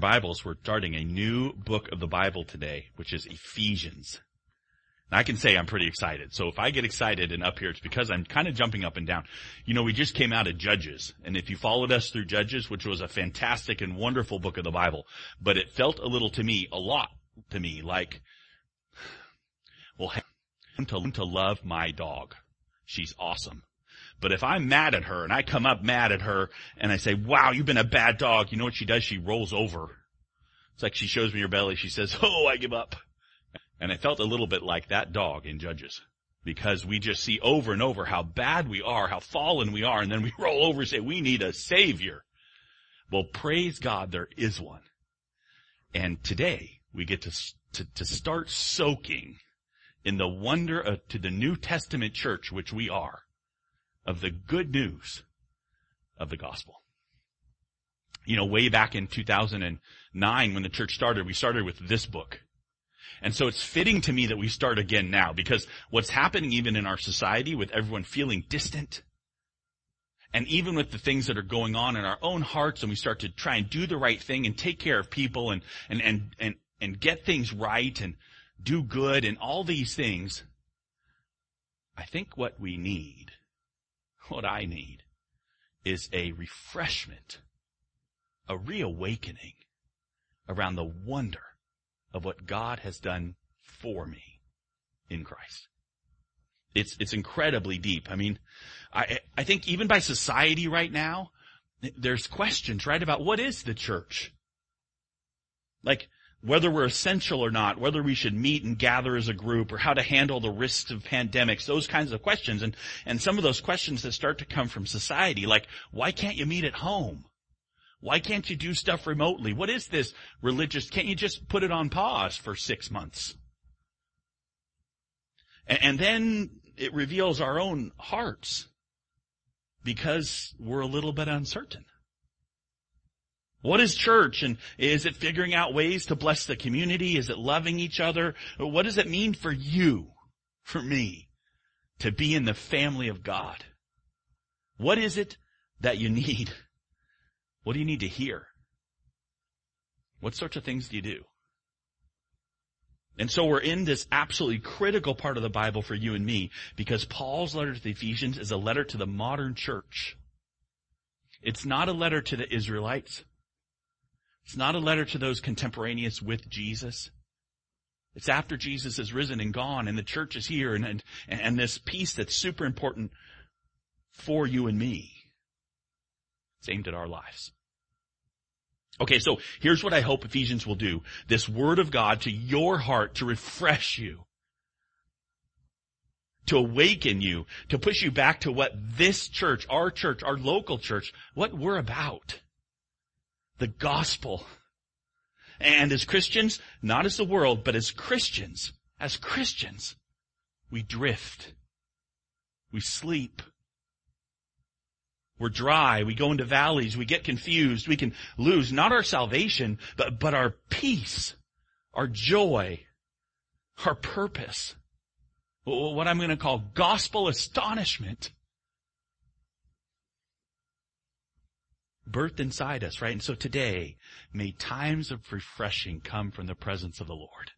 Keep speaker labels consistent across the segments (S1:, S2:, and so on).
S1: Bibles, we're starting a new book of the Bible today, which is Ephesians. I can say I'm pretty excited. So if I get excited and up here, it's because I'm kind of jumping up and down. You know, we just came out of Judges, and if you followed us through Judges, which was a fantastic and wonderful book of the Bible, but it felt a little to me, a lot to me, like, well, to, to love my dog. She's awesome. But if I'm mad at her and I come up mad at her and I say, wow, you've been a bad dog, you know what she does? She rolls over. It's like she shows me her belly. She says, oh, I give up. And I felt a little bit like that dog in Judges. Because we just see over and over how bad we are, how fallen we are, and then we roll over and say, we need a savior. Well, praise God, there is one. And today, we get to, to, to start soaking in the wonder of, to the New Testament church, which we are, of the good news of the gospel. You know, way back in 2009 when the church started, we started with this book. And so it's fitting to me that we start again now because what's happening even in our society with everyone feeling distant and even with the things that are going on in our own hearts and we start to try and do the right thing and take care of people and, and, and, and, and get things right and do good and all these things, I think what we need, what I need, is a refreshment, a reawakening around the wonder of what God has done for me in Christ. It's, it's incredibly deep. I mean, I, I think even by society right now, there's questions, right, about what is the church? Like, whether we're essential or not, whether we should meet and gather as a group, or how to handle the risks of pandemics, those kinds of questions. And, and some of those questions that start to come from society, like, why can't you meet at home? Why can't you do stuff remotely? What is this religious? Can't you just put it on pause for six months? And, and then it reveals our own hearts because we're a little bit uncertain. What is church and is it figuring out ways to bless the community? Is it loving each other? What does it mean for you, for me, to be in the family of God? What is it that you need? What do you need to hear? What sorts of things do you do? And so we're in this absolutely critical part of the Bible for you and me because Paul's letter to the Ephesians is a letter to the modern church. It's not a letter to the Israelites. It's not a letter to those contemporaneous with Jesus. It's after Jesus has risen and gone and the church is here and, and, and this piece that's super important for you and me. It's aimed at our lives. Okay, so here's what I hope Ephesians will do. This word of God to your heart to refresh you. To awaken you, to push you back to what this church, our church, our local church, what we're about. The gospel. And as Christians, not as the world, but as Christians, as Christians, we drift. We sleep. We're dry. We go into valleys. We get confused. We can lose not our salvation, but, but our peace, our joy, our purpose. What I'm going to call gospel astonishment. Birthed inside us, right? And so today, may times of refreshing come from the presence of the Lord.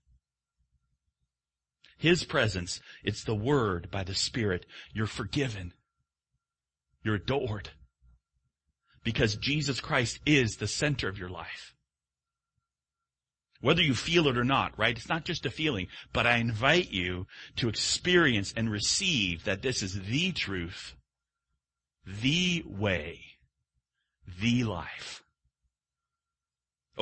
S1: His presence, it's the Word by the Spirit. You're forgiven. You're adored. Because Jesus Christ is the center of your life. Whether you feel it or not, right? It's not just a feeling, but I invite you to experience and receive that this is the truth, the way, the life.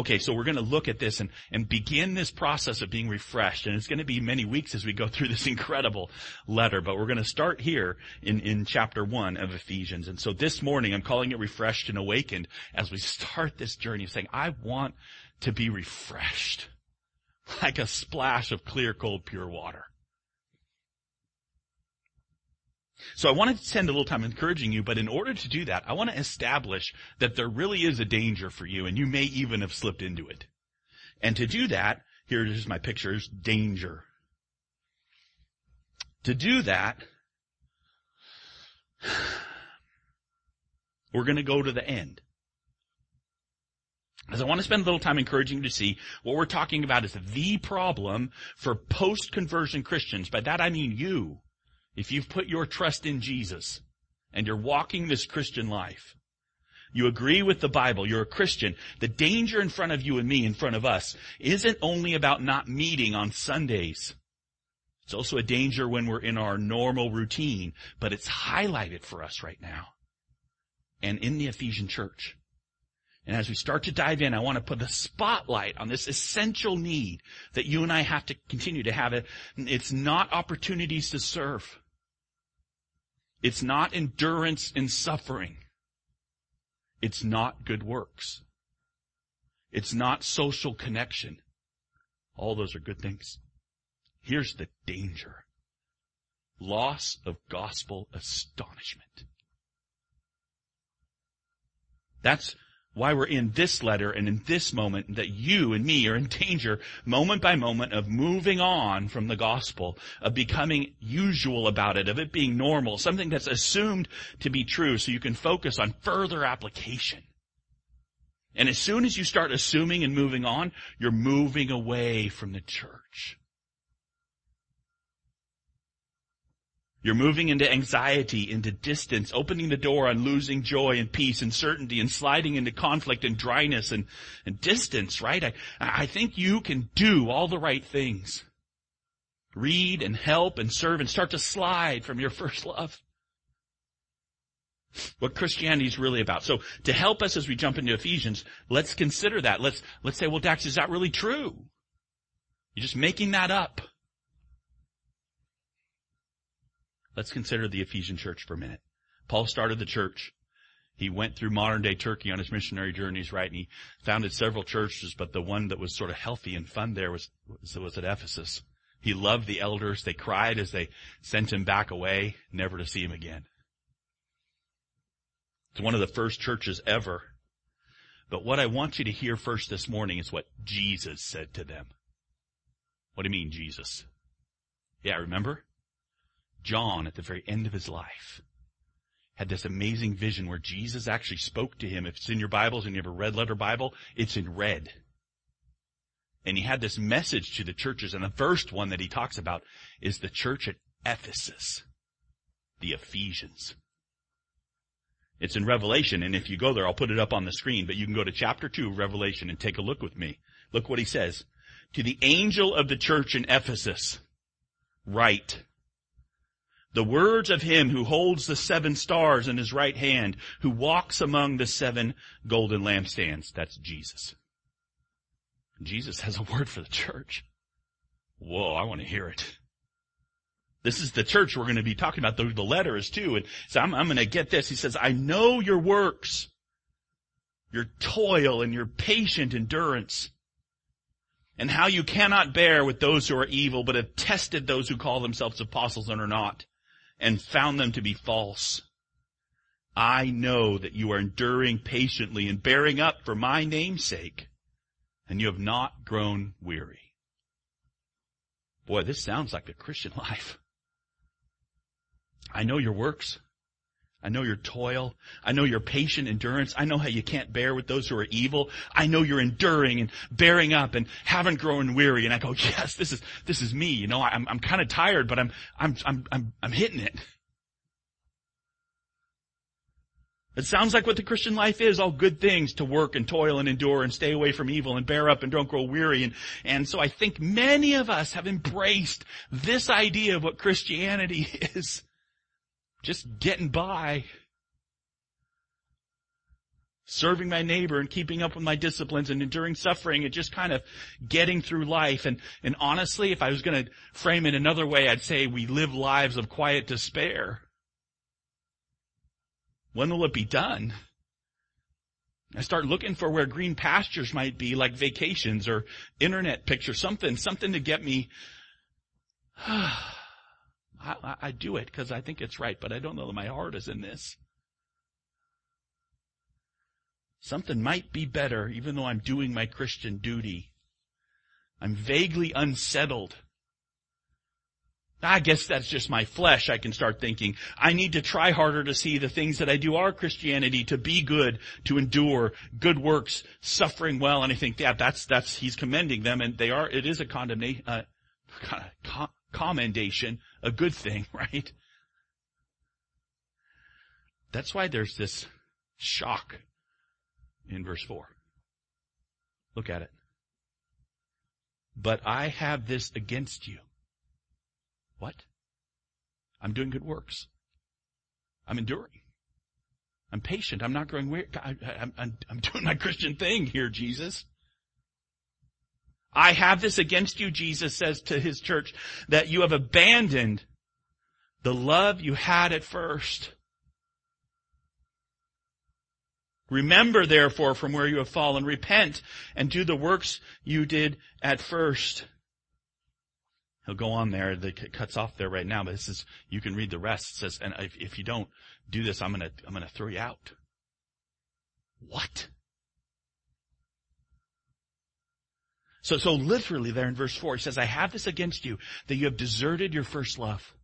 S1: Okay, so we're going to look at this and, and begin this process of being refreshed. And it's going to be many weeks as we go through this incredible letter, but we're going to start here in, in chapter one of Ephesians. And so this morning I'm calling it refreshed and awakened as we start this journey of saying, I want to be refreshed like a splash of clear, cold, pure water. So I want to spend a little time encouraging you, but in order to do that, I want to establish that there really is a danger for you and you may even have slipped into it. And to do that, here's my pictures, danger. To do that, we're going to go to the end. As I want to spend a little time encouraging you to see what we're talking about is the problem for post-conversion Christians. By that I mean you. If you've put your trust in Jesus and you're walking this Christian life, you agree with the Bible, you're a Christian, the danger in front of you and me, in front of us, isn't only about not meeting on Sundays. It's also a danger when we're in our normal routine, but it's highlighted for us right now. And in the Ephesian church. And as we start to dive in, I want to put the spotlight on this essential need that you and I have to continue to have. It. It's not opportunities to serve. It's not endurance in suffering. It's not good works. It's not social connection. All those are good things. Here's the danger. Loss of gospel astonishment. That's why we're in this letter and in this moment that you and me are in danger moment by moment of moving on from the gospel, of becoming usual about it, of it being normal, something that's assumed to be true so you can focus on further application. And as soon as you start assuming and moving on, you're moving away from the church. You're moving into anxiety, into distance, opening the door on losing joy and peace and certainty and sliding into conflict and dryness and, and distance, right? I, I think you can do all the right things. Read and help and serve and start to slide from your first love. What Christianity is really about. So to help us as we jump into Ephesians, let's consider that. Let's, let's say, well, Dax, is that really true? You're just making that up. Let's consider the Ephesian church for a minute. Paul started the church. He went through modern day Turkey on his missionary journeys, right? And he founded several churches, but the one that was sort of healthy and fun there was, was, was at Ephesus. He loved the elders. They cried as they sent him back away, never to see him again. It's one of the first churches ever. But what I want you to hear first this morning is what Jesus said to them. What do you mean, Jesus? Yeah, remember? John, at the very end of his life, had this amazing vision where Jesus actually spoke to him. If it's in your Bibles and you have a red letter Bible, it's in red. And he had this message to the churches, and the first one that he talks about is the church at Ephesus, the Ephesians. It's in Revelation, and if you go there, I'll put it up on the screen, but you can go to chapter 2 of Revelation and take a look with me. Look what he says. To the angel of the church in Ephesus, write, the words of him who holds the seven stars in his right hand, who walks among the seven golden lampstands. That's Jesus. Jesus has a word for the church. Whoa, I want to hear it. This is the church we're going to be talking about. The, the letter is too. And so I'm, I'm going to get this. He says, I know your works, your toil and your patient endurance and how you cannot bear with those who are evil, but have tested those who call themselves apostles and are not and found them to be false. I know that you are enduring patiently and bearing up for my name's sake, and you have not grown weary. Boy, this sounds like the Christian life. I know your works. I know your toil. I know your patient endurance. I know how you can't bear with those who are evil. I know you're enduring and bearing up and haven't grown weary. And I go, yes, this is, this is me. You know, I'm, I'm kind of tired, but I'm, I'm, I'm, I'm, I'm hitting it. It sounds like what the Christian life is, all good things to work and toil and endure and stay away from evil and bear up and don't grow weary. And, and so I think many of us have embraced this idea of what Christianity is just getting by. Serving my neighbor and keeping up with my disciplines and enduring suffering and just kind of getting through life. And, and honestly, if I was going to frame it another way, I'd say we live lives of quiet despair. When will it be done? I start looking for where green pastures might be, like vacations or internet pictures, something, something to get me I, I do it because I think it's right, but I don't know that my heart is in this. Something might be better even though I'm doing my Christian duty. I'm vaguely unsettled. I guess that's just my flesh. I can start thinking, I need to try harder to see the things that I do are Christianity, to be good, to endure, good works, suffering well. And I think, yeah, that's, that's, he's commending them and they are, it is a condemnation, uh, commendation, a good thing, right? That's why there's this shock in verse 4. Look at it. But I have this against you. What? I'm doing good works. I'm enduring. I'm patient. I'm not growing weird. I, am doing my Christian thing here, Jesus. I have this against you, Jesus says to his church, that you have abandoned the love you had at first. Remember therefore from where you have fallen, repent and do the works you did at first. He'll go on there, it cuts off there right now, but this is, you can read the rest. It says, and if, if you don't do this, I'm gonna, I'm gonna throw you out. What? So, so literally there in verse 4, he says, I have this against you, that you have deserted your first love.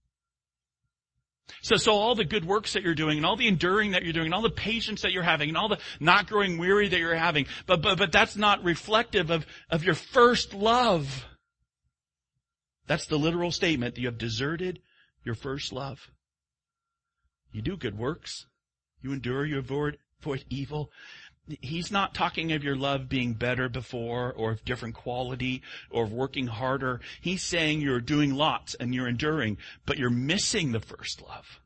S1: So, so all the good works that you're doing and all the enduring that you're doing and all the patience that you're having and all the not growing weary that you're having, but, but, but that's not reflective of, of your first love. That's the literal statement that you have deserted your first love. You do good works. You endure, you avoid, avoid evil. He's not talking of your love being better before or of different quality or of working harder. He's saying you're doing lots and you're enduring, but you're missing the first love.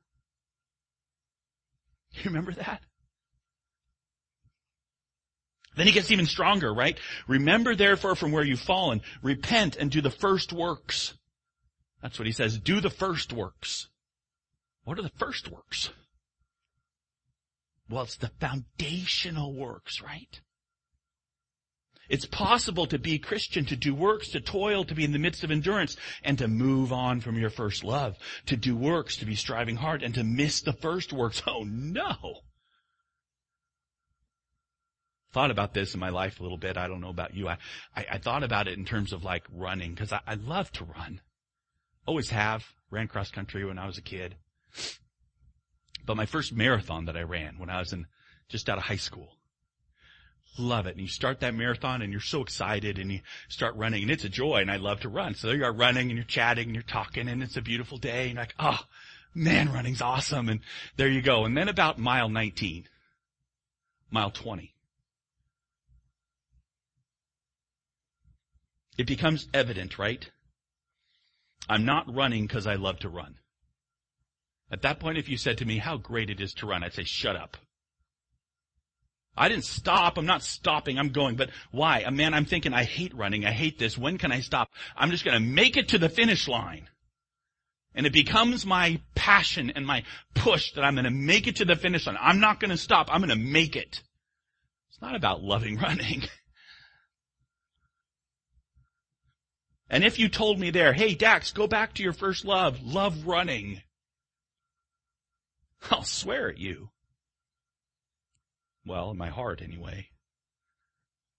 S1: You remember that? Then he gets even stronger, right? Remember therefore from where you've fallen, repent and do the first works. That's what he says, do the first works. What are the first works? Well, it's the foundational works, right? It's possible to be Christian, to do works, to toil, to be in the midst of endurance, and to move on from your first love. To do works, to be striving hard, and to miss the first works. Oh no! Thought about this in my life a little bit. I don't know about you. I, I, I thought about it in terms of like running, because I, I love to run. Always have. Ran cross country when I was a kid. But my first marathon that I ran when I was in, just out of high school. Love it. And you start that marathon and you're so excited and you start running and it's a joy and I love to run. So you are running and you're chatting and you're talking and it's a beautiful day and you're like, oh, man, running's awesome. And there you go. And then about mile 19, mile 20, it becomes evident, right? I'm not running because I love to run. At that point, if you said to me how great it is to run, I'd say, shut up. I didn't stop. I'm not stopping. I'm going. But why? A man, I'm thinking, I hate running. I hate this. When can I stop? I'm just going to make it to the finish line. And it becomes my passion and my push that I'm going to make it to the finish line. I'm not going to stop. I'm going to make it. It's not about loving running. and if you told me there, hey Dax, go back to your first love, love running. I'll swear at you. Well, in my heart anyway.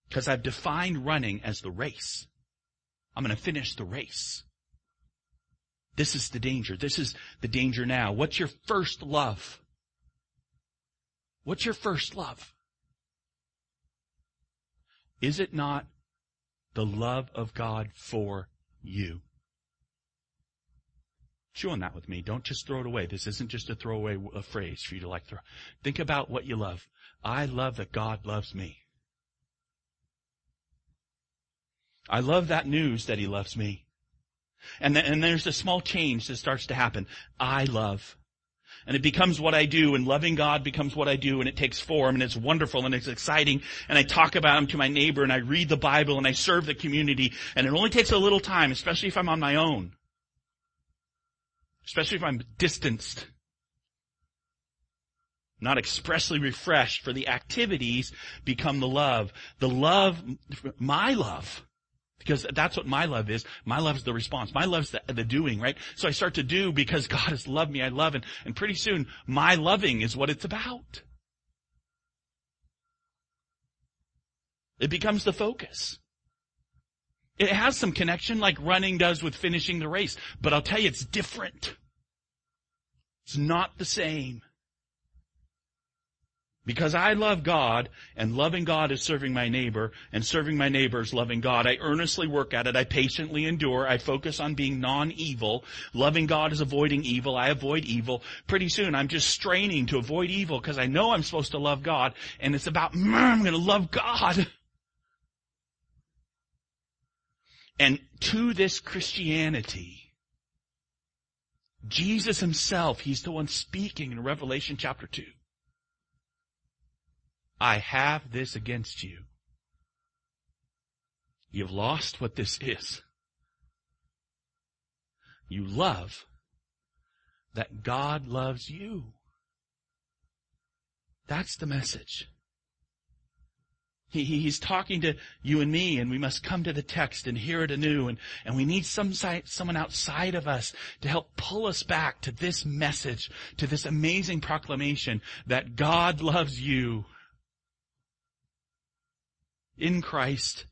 S1: Because I've defined running as the race. I'm going to finish the race. This is the danger. This is the danger now. What's your first love? What's your first love? Is it not the love of God for you? Chew on that with me. Don't just throw it away. This isn't just a throwaway a phrase for you to like throw. Think about what you love. I love that God loves me. I love that news that He loves me. And, then, and there's a small change that starts to happen. I love. And it becomes what I do and loving God becomes what I do and it takes form and it's wonderful and it's exciting and I talk about Him to my neighbor and I read the Bible and I serve the community and it only takes a little time, especially if I'm on my own especially if I'm distanced, not expressly refreshed for the activities become the love. The love, my love, because that's what my love is. My love is the response. My love is the, the doing, right? So I start to do because God has loved me. I love and, and pretty soon my loving is what it's about. It becomes the focus. It has some connection like running does with finishing the race, but I'll tell you it's different. It's not the same. Because I love God, and loving God is serving my neighbor, and serving my neighbor is loving God. I earnestly work at it. I patiently endure. I focus on being non-evil. Loving God is avoiding evil. I avoid evil. Pretty soon I'm just straining to avoid evil because I know I'm supposed to love God, and it's about, mm, I'm gonna love God. And to this Christianity, Jesus himself, he's the one speaking in Revelation chapter 2. I have this against you. You've lost what this is. You love that God loves you. That's the message. He, he's talking to you and me, and we must come to the text and hear it anew, and, and we need some someone outside of us to help pull us back to this message, to this amazing proclamation that God loves you in Christ.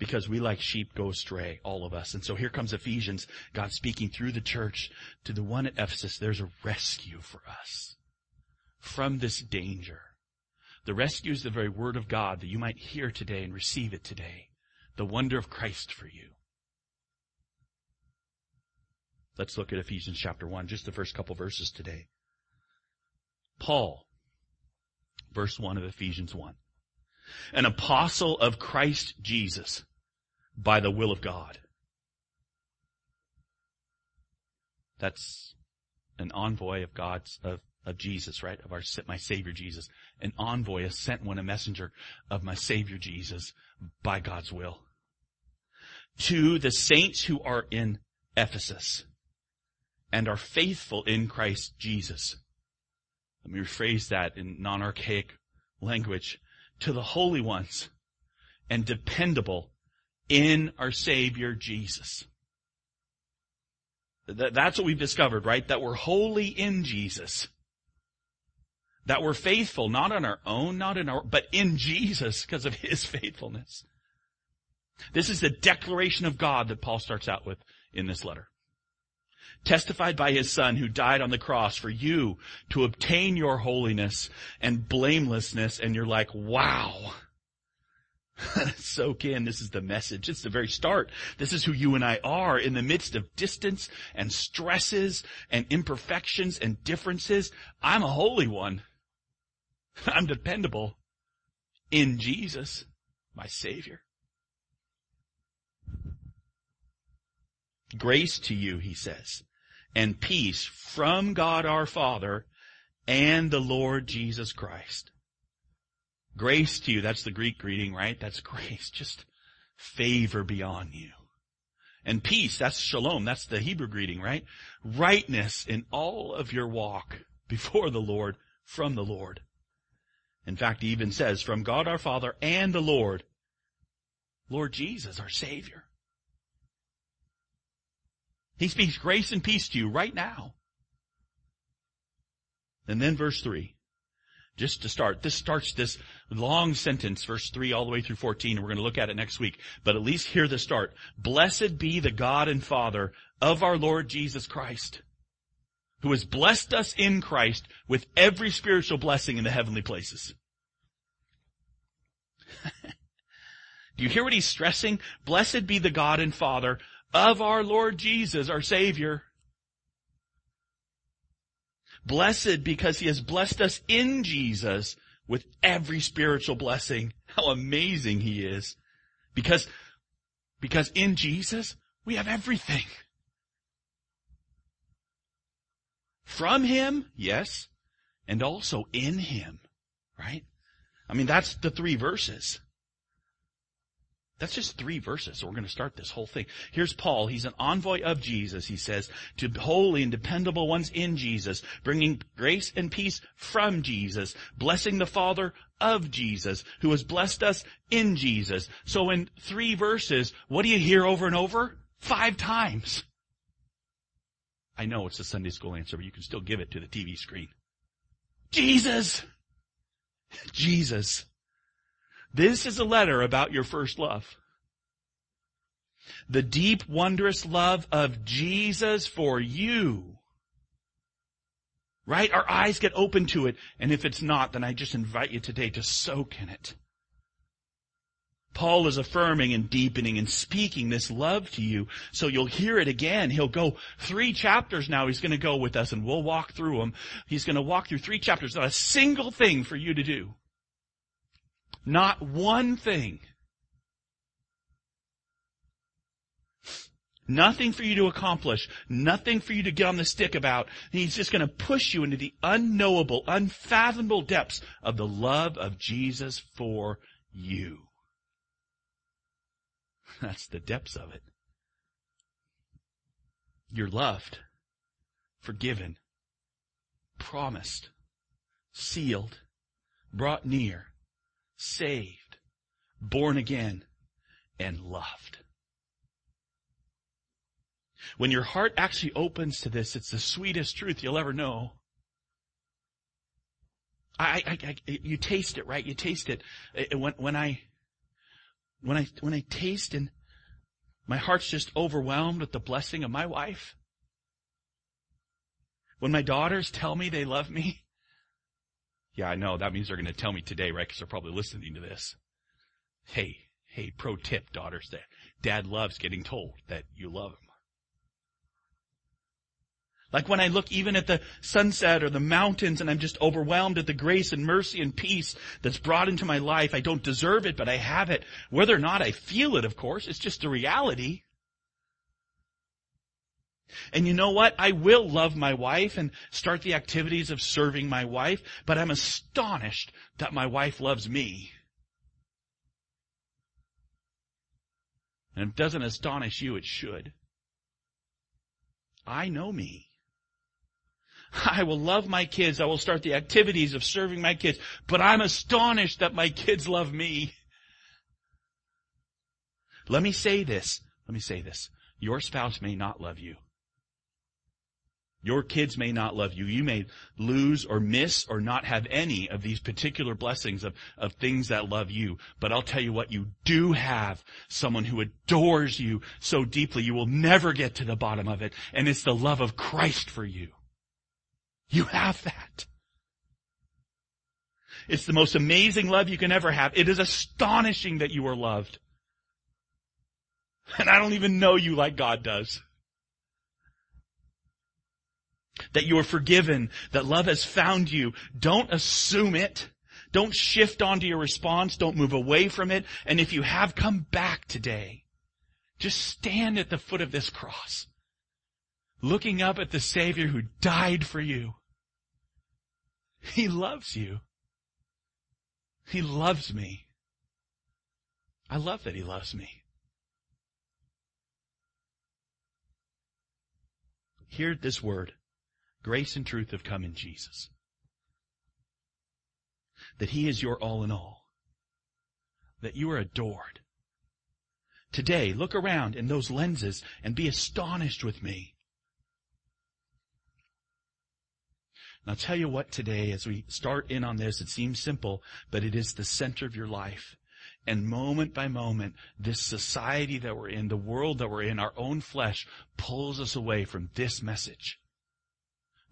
S1: Because we like sheep go astray, all of us. And so here comes Ephesians, God speaking through the church to the one at Ephesus. There's a rescue for us from this danger. The rescue is the very word of God that you might hear today and receive it today. The wonder of Christ for you. Let's look at Ephesians chapter 1, just the first couple verses today. Paul, verse 1 of Ephesians 1. An apostle of Christ Jesus by the will of God. That's an envoy of God's, of, of Jesus, right? Of our, my Savior Jesus. An envoy, a sent one, a messenger of my Savior Jesus by God's will. To the saints who are in Ephesus and are faithful in Christ Jesus let me rephrase that in non-archaic language. To the holy ones and dependable in our Savior Jesus. That's what we've discovered, right? That we're holy in Jesus. That we're faithful, not on our own, not in our, but in Jesus because of His faithfulness. This is the declaration of God that Paul starts out with in this letter testified by his son who died on the cross for you to obtain your holiness and blamelessness. And you're like, wow. Soak in. This is the message. It's the very start. This is who you and I are in the midst of distance and stresses and imperfections and differences. I'm a holy one. I'm dependable in Jesus, my Savior. Grace to you, he says, and peace from God our Father and the Lord Jesus Christ. Grace to you. That's the Greek greeting, right? That's grace. Just favor beyond you. And peace, that's shalom. That's the Hebrew greeting, right? Rightness in all of your walk before the Lord, from the Lord. In fact, he even says, from God our Father and the Lord, Lord Jesus, our Savior. He speaks grace and peace to you right now. And then verse 3. Just to start, this starts this long sentence, verse 3 all the way through 14, and we're going to look at it next week. But at least hear the start. Blessed be the God and Father of our Lord Jesus Christ, who has blessed us in Christ with every spiritual blessing in the heavenly places. Do you hear what he's stressing? Blessed be the God and Father of our Lord Jesus, our Savior. Blessed because He has blessed us in Jesus with every spiritual blessing. How amazing He is. Because, because in Jesus, we have everything. From Him, yes, and also in Him, right? I mean, that's the three verses. That's just three verses. So we're going to start this whole thing. Here's Paul. He's an envoy of Jesus, he says, to holy and dependable ones in Jesus, bringing grace and peace from Jesus, blessing the Father of Jesus, who has blessed us in Jesus. So in three verses, what do you hear over and over? Five times. I know it's a Sunday school answer, but you can still give it to the TV screen. Jesus! Jesus. This is a letter about your first love. The deep, wondrous love of Jesus for you. Right? Our eyes get open to it. And if it's not, then I just invite you today to soak in it. Paul is affirming and deepening and speaking this love to you. So you'll hear it again. He'll go three chapters now. He's going to go with us and we'll walk through them. He's going to walk through three chapters. Not a single thing for you to do. Not one thing. Nothing for you to accomplish. Nothing for you to get on the stick about. He's just going to push you into the unknowable, unfathomable depths of the love of Jesus for you. That's the depths of it. You're loved, forgiven, promised, sealed, brought near, saved, born again, and loved. When your heart actually opens to this, it's the sweetest truth you'll ever know. I, I, I, you taste it, right? You taste it. Uh, when, when I, when I, when I taste and my heart's just overwhelmed with the blessing of my wife. When my daughters tell me they love me. Yeah, I know. That means they're going to tell me today, right? Because they're probably listening to this. Hey, hey, pro tip, daughters, that dad loves getting told that you love him. Like when I look even at the sunset or the mountains and I'm just overwhelmed at the grace and mercy and peace that's brought into my life. I don't deserve it, but I have it. Whether or not I feel it, of course, it's just a reality. And you know what? I will love my wife and start the activities of serving my wife, but I'm astonished that my wife loves me. And it doesn't astonish you, it should. I know me. I will love my kids. I will start the activities of serving my kids. But I'm astonished that my kids love me. Let me say this. Let me say this. Your spouse may not love you. Your kids may not love you. You may lose or miss or not have any of these particular blessings of, of things that love you. But I'll tell you what, you do have someone who adores you so deeply you will never get to the bottom of it. And it's the love of Christ for you. You have that. It's the most amazing love you can ever have. It is astonishing that you are loved. And I don't even know you like God does. That you are forgiven, that love has found you. Don't assume it. Don't shift onto your response. Don't move away from it. And if you have come back today, just stand at the foot of this cross, looking up at the Savior who died for you he loves you. He loves me. I love that he loves me. Hear this word. Grace and truth have come in Jesus. That he is your all in all. That you are adored. Today, look around in those lenses and be astonished with me And I'll tell you what today, as we start in on this, it seems simple, but it is the center of your life. And moment by moment, this society that we're in, the world that we're in, our own flesh pulls us away from this message.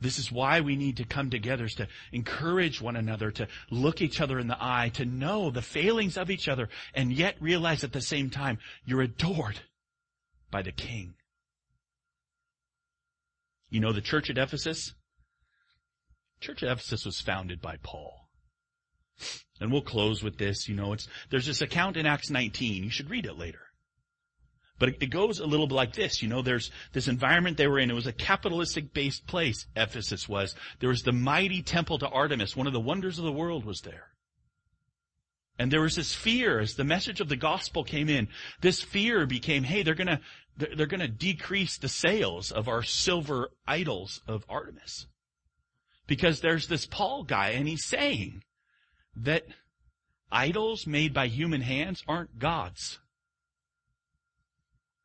S1: This is why we need to come together is to encourage one another, to look each other in the eye, to know the failings of each other, and yet realize at the same time you're adored by the King. You know the church at Ephesus? Church of Ephesus was founded by Paul. And we'll close with this, you know, it's, there's this account in Acts 19. You should read it later. But it, it goes a little bit like this, you know, there's this environment they were in. It was a capitalistic based place, Ephesus was. There was the mighty temple to Artemis. One of the wonders of the world was there. And there was this fear as the message of the gospel came in. This fear became, hey, they're gonna, they're gonna decrease the sales of our silver idols of Artemis. Because there's this Paul guy and he's saying that idols made by human hands aren't gods.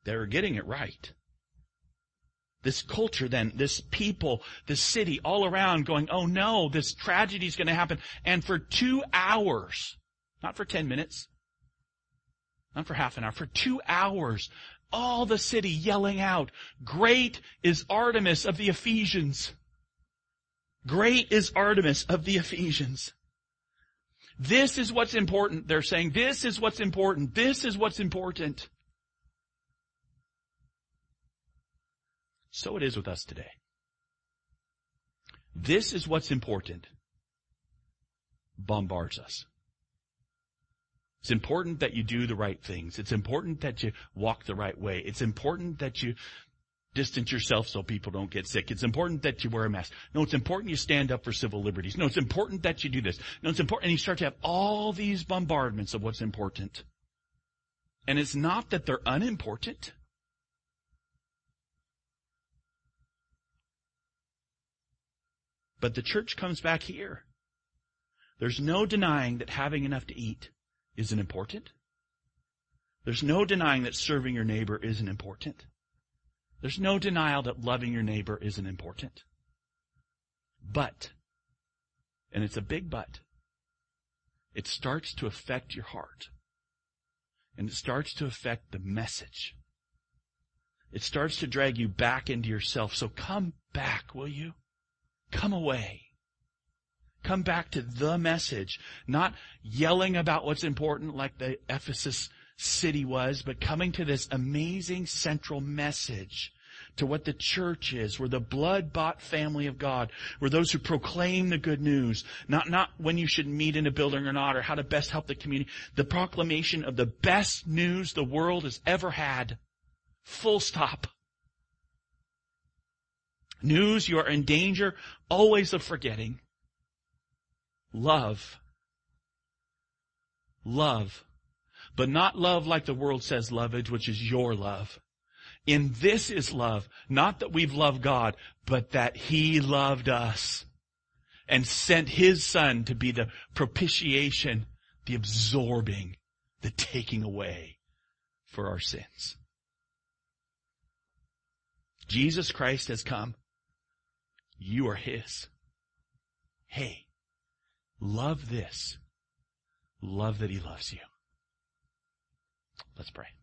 S1: They're getting it right. This culture then, this people, this city all around going, oh no, this tragedy is going to happen. And for two hours, Not for 10 minutes. Not for half an hour. For two hours. All the city yelling out, great is Artemis of the Ephesians. Great is Artemis of the Ephesians. This is what's important. They're saying this is what's important. This is what's important. So it is with us today. This is what's important. Bombards us. It's important that you do the right things. It's important that you walk the right way. It's important that you distance yourself so people don't get sick. It's important that you wear a mask. No, it's important you stand up for civil liberties. No, it's important that you do this. No, it's important. And you start to have all these bombardments of what's important. And it's not that they're unimportant. But the church comes back here. There's no denying that having enough to eat isn't important. There's no denying that serving your neighbor isn't important. There's no denial that loving your neighbor isn't important. But, and it's a big but, it starts to affect your heart. And it starts to affect the message. It starts to drag you back into yourself. So come back, will you? Come away. Come back to the message, not yelling about what's important like the Ephesus city was, but coming to this amazing central message to what the church is. We're the blood-bought family of God. We're those who proclaim the good news. Not, not when you should meet in a building or not, or how to best help the community. The proclamation of the best news the world has ever had. Full stop. News you are in danger always of forgetting. Love. Love. But not love like the world says love is, which is your love. In this is love. Not that we've loved God, but that He loved us and sent His Son to be the propitiation, the absorbing, the taking away for our sins. Jesus Christ has come. You are His. Hey, love this. Love that He loves you. Let's pray.